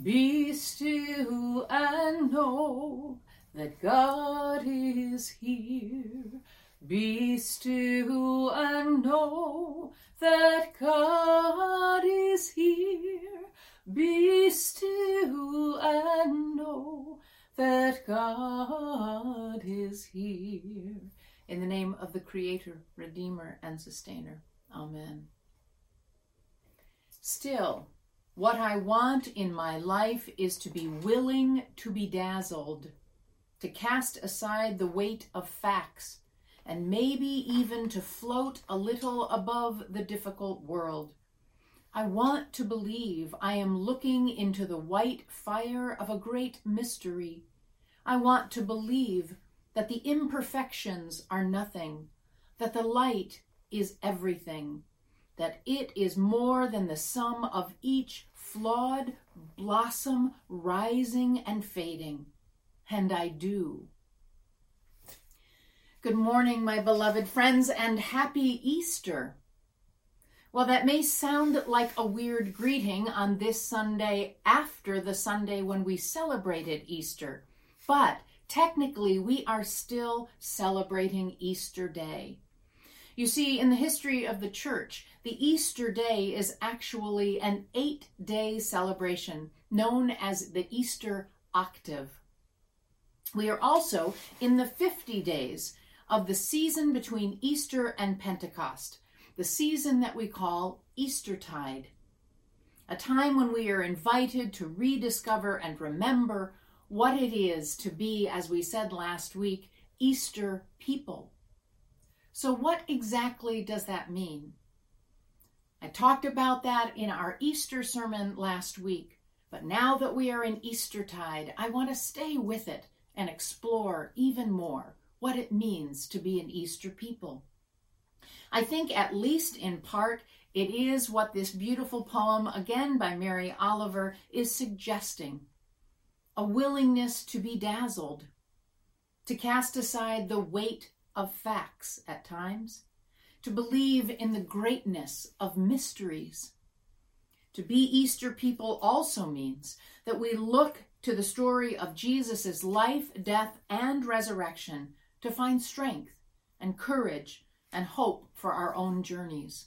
Be still and know that God is here. Be still and know that God is here. Be still and know that God is here. In the name of the Creator, Redeemer, and Sustainer. Amen. Still, what I want in my life is to be willing to be dazzled, to cast aside the weight of facts, and maybe even to float a little above the difficult world. I want to believe I am looking into the white fire of a great mystery. I want to believe that the imperfections are nothing, that the light is everything, that it is more than the sum of each flawed blossom rising and fading. And I do. Good morning, my beloved friends, and happy Easter. Well, that may sound like a weird greeting on this Sunday after the Sunday when we celebrated Easter, but technically we are still celebrating Easter Day. You see, in the history of the church, the Easter day is actually an eight day celebration known as the Easter octave. We are also in the 50 days of the season between Easter and Pentecost, the season that we call Eastertide, a time when we are invited to rediscover and remember what it is to be, as we said last week, Easter people. So, what exactly does that mean? I talked about that in our Easter sermon last week, but now that we are in Eastertide, I want to stay with it and explore even more what it means to be an Easter people. I think, at least in part, it is what this beautiful poem, again by Mary Oliver, is suggesting a willingness to be dazzled, to cast aside the weight of facts at times, to believe in the greatness of mysteries. To be Easter people also means that we look to the story of Jesus' life, death, and resurrection to find strength and courage and hope for our own journeys.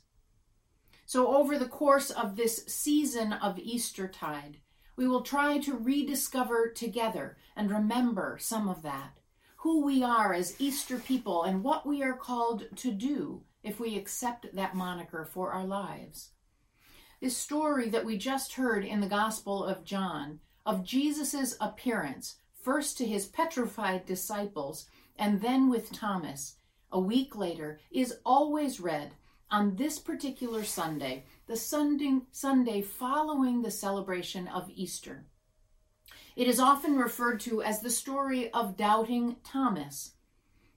So, over the course of this season of Eastertide, we will try to rediscover together and remember some of that who we are as Easter people and what we are called to do if we accept that moniker for our lives. This story that we just heard in the Gospel of John of Jesus' appearance, first to his petrified disciples and then with Thomas, a week later, is always read on this particular Sunday, the Sunday, Sunday following the celebration of Easter. It is often referred to as the story of doubting Thomas.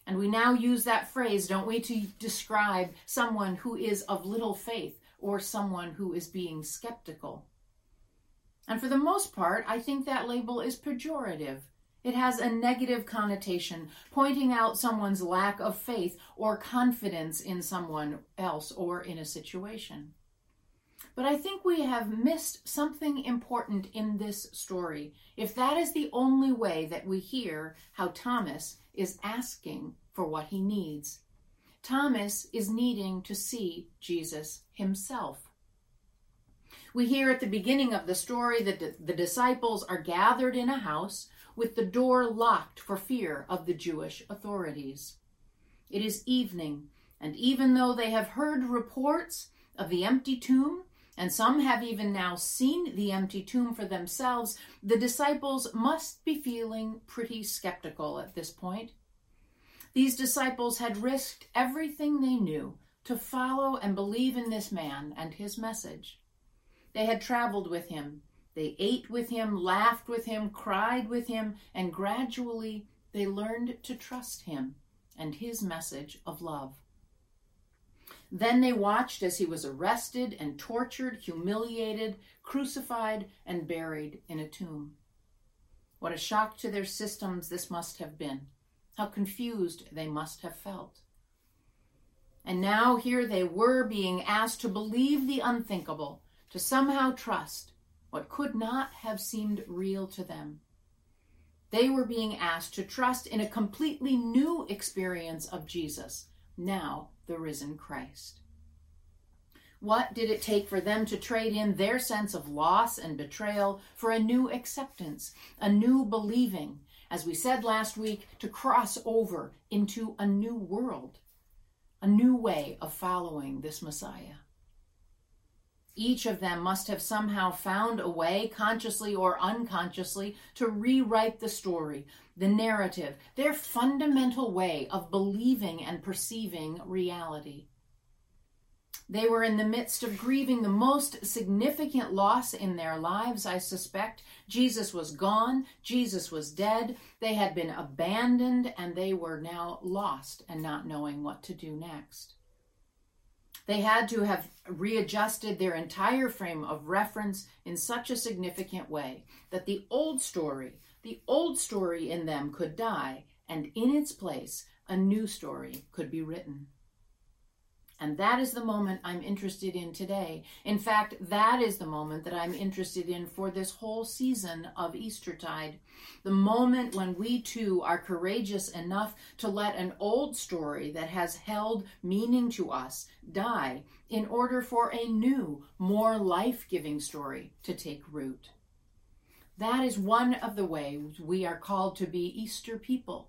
And we now use that phrase, don't we, to describe someone who is of little faith or someone who is being skeptical. And for the most part, I think that label is pejorative. It has a negative connotation, pointing out someone's lack of faith or confidence in someone else or in a situation. But I think we have missed something important in this story if that is the only way that we hear how Thomas is asking for what he needs. Thomas is needing to see Jesus himself. We hear at the beginning of the story that the disciples are gathered in a house with the door locked for fear of the Jewish authorities. It is evening, and even though they have heard reports of the empty tomb and some have even now seen the empty tomb for themselves, the disciples must be feeling pretty skeptical at this point. These disciples had risked everything they knew to follow and believe in this man and his message. They had traveled with him, they ate with him, laughed with him, cried with him, and gradually they learned to trust him and his message of love. Then they watched as he was arrested and tortured, humiliated, crucified, and buried in a tomb. What a shock to their systems this must have been. How confused they must have felt. And now here they were being asked to believe the unthinkable, to somehow trust what could not have seemed real to them. They were being asked to trust in a completely new experience of Jesus, now the risen Christ. What did it take for them to trade in their sense of loss and betrayal for a new acceptance, a new believing, as we said last week, to cross over into a new world, a new way of following this Messiah? Each of them must have somehow found a way, consciously or unconsciously, to rewrite the story, the narrative, their fundamental way of believing and perceiving reality. They were in the midst of grieving the most significant loss in their lives, I suspect. Jesus was gone, Jesus was dead, they had been abandoned, and they were now lost and not knowing what to do next. They had to have readjusted their entire frame of reference in such a significant way that the old story, the old story in them could die, and in its place, a new story could be written. And that is the moment I'm interested in today. In fact, that is the moment that I'm interested in for this whole season of Eastertide. The moment when we too are courageous enough to let an old story that has held meaning to us die in order for a new, more life giving story to take root. That is one of the ways we are called to be Easter people,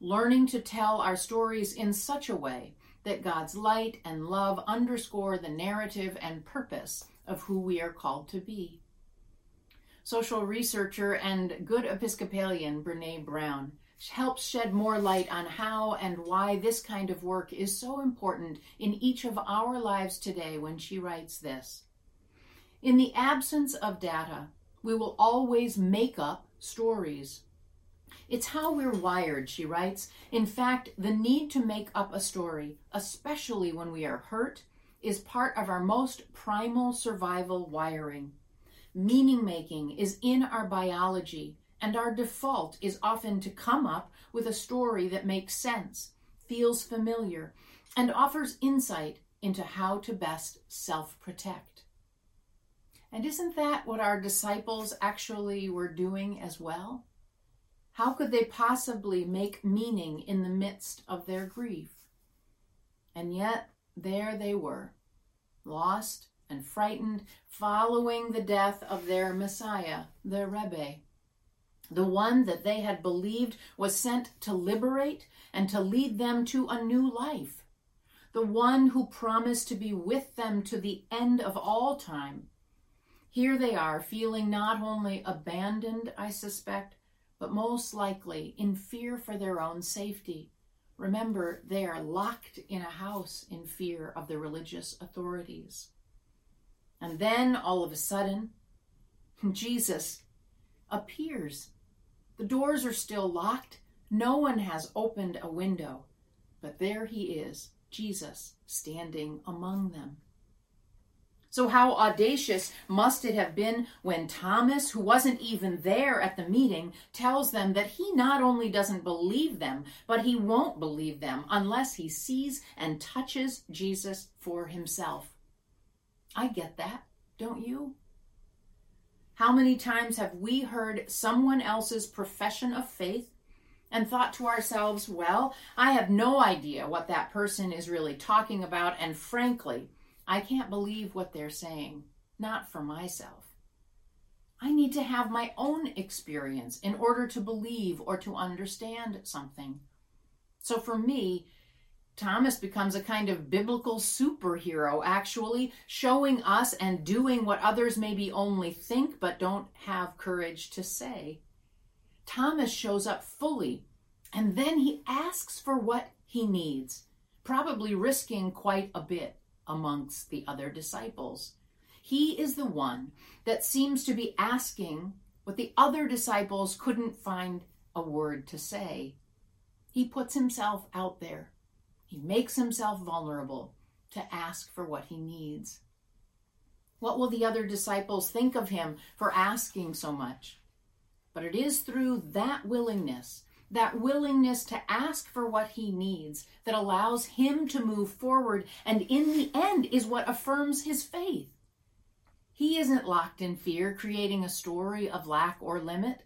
learning to tell our stories in such a way that God's light and love underscore the narrative and purpose of who we are called to be. Social researcher and good Episcopalian Brene Brown helps shed more light on how and why this kind of work is so important in each of our lives today when she writes this. In the absence of data, we will always make up stories. It's how we're wired, she writes. In fact, the need to make up a story, especially when we are hurt, is part of our most primal survival wiring. Meaning making is in our biology, and our default is often to come up with a story that makes sense, feels familiar, and offers insight into how to best self protect. And isn't that what our disciples actually were doing as well? How could they possibly make meaning in the midst of their grief? And yet, there they were, lost and frightened, following the death of their Messiah, their Rebbe, the one that they had believed was sent to liberate and to lead them to a new life, the one who promised to be with them to the end of all time. Here they are, feeling not only abandoned, I suspect, but most likely in fear for their own safety. Remember, they are locked in a house in fear of the religious authorities. And then, all of a sudden, Jesus appears. The doors are still locked. No one has opened a window. But there he is, Jesus, standing among them. So, how audacious must it have been when Thomas, who wasn't even there at the meeting, tells them that he not only doesn't believe them, but he won't believe them unless he sees and touches Jesus for himself. I get that, don't you? How many times have we heard someone else's profession of faith and thought to ourselves, well, I have no idea what that person is really talking about, and frankly, I can't believe what they're saying, not for myself. I need to have my own experience in order to believe or to understand something. So for me, Thomas becomes a kind of biblical superhero, actually, showing us and doing what others maybe only think but don't have courage to say. Thomas shows up fully, and then he asks for what he needs, probably risking quite a bit amongst the other disciples. He is the one that seems to be asking what the other disciples couldn't find a word to say. He puts himself out there. He makes himself vulnerable to ask for what he needs. What will the other disciples think of him for asking so much? But it is through that willingness that willingness to ask for what he needs that allows him to move forward and in the end is what affirms his faith. He isn't locked in fear, creating a story of lack or limit,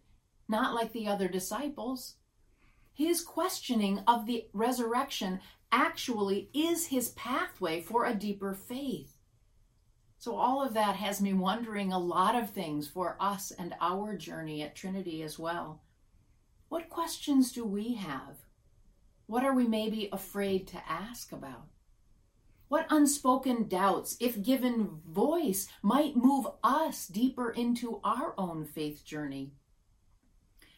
not like the other disciples. His questioning of the resurrection actually is his pathway for a deeper faith. So, all of that has me wondering a lot of things for us and our journey at Trinity as well. What questions do we have? What are we maybe afraid to ask about? What unspoken doubts, if given voice, might move us deeper into our own faith journey?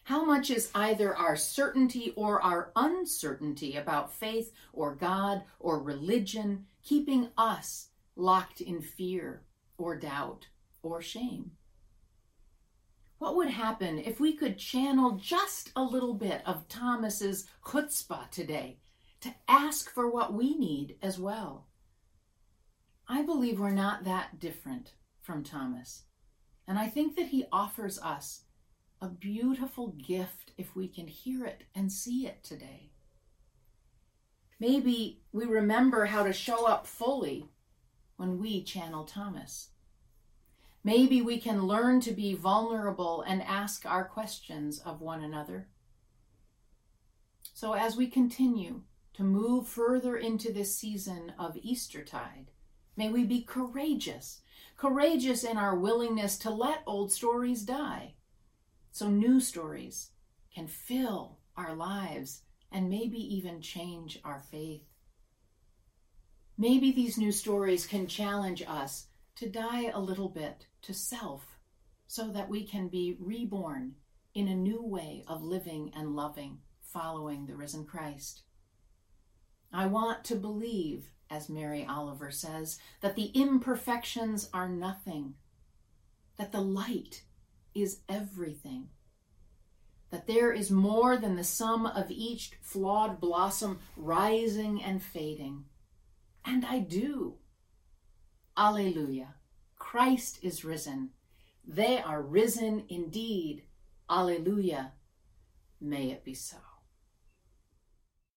How much is either our certainty or our uncertainty about faith or God or religion keeping us locked in fear or doubt or shame? What would happen if we could channel just a little bit of Thomas's chutzpah today to ask for what we need as well? I believe we're not that different from Thomas. And I think that he offers us a beautiful gift if we can hear it and see it today. Maybe we remember how to show up fully when we channel Thomas. Maybe we can learn to be vulnerable and ask our questions of one another. So, as we continue to move further into this season of Eastertide, May we be courageous, courageous in our willingness to let old stories die so new stories can fill our lives and maybe even change our faith. Maybe these new stories can challenge us to die a little bit to self so that we can be reborn in a new way of living and loving, following the risen Christ. I want to believe as Mary Oliver says, that the imperfections are nothing, that the light is everything, that there is more than the sum of each flawed blossom rising and fading. And I do. Alleluia. Christ is risen. They are risen indeed. Alleluia. May it be so.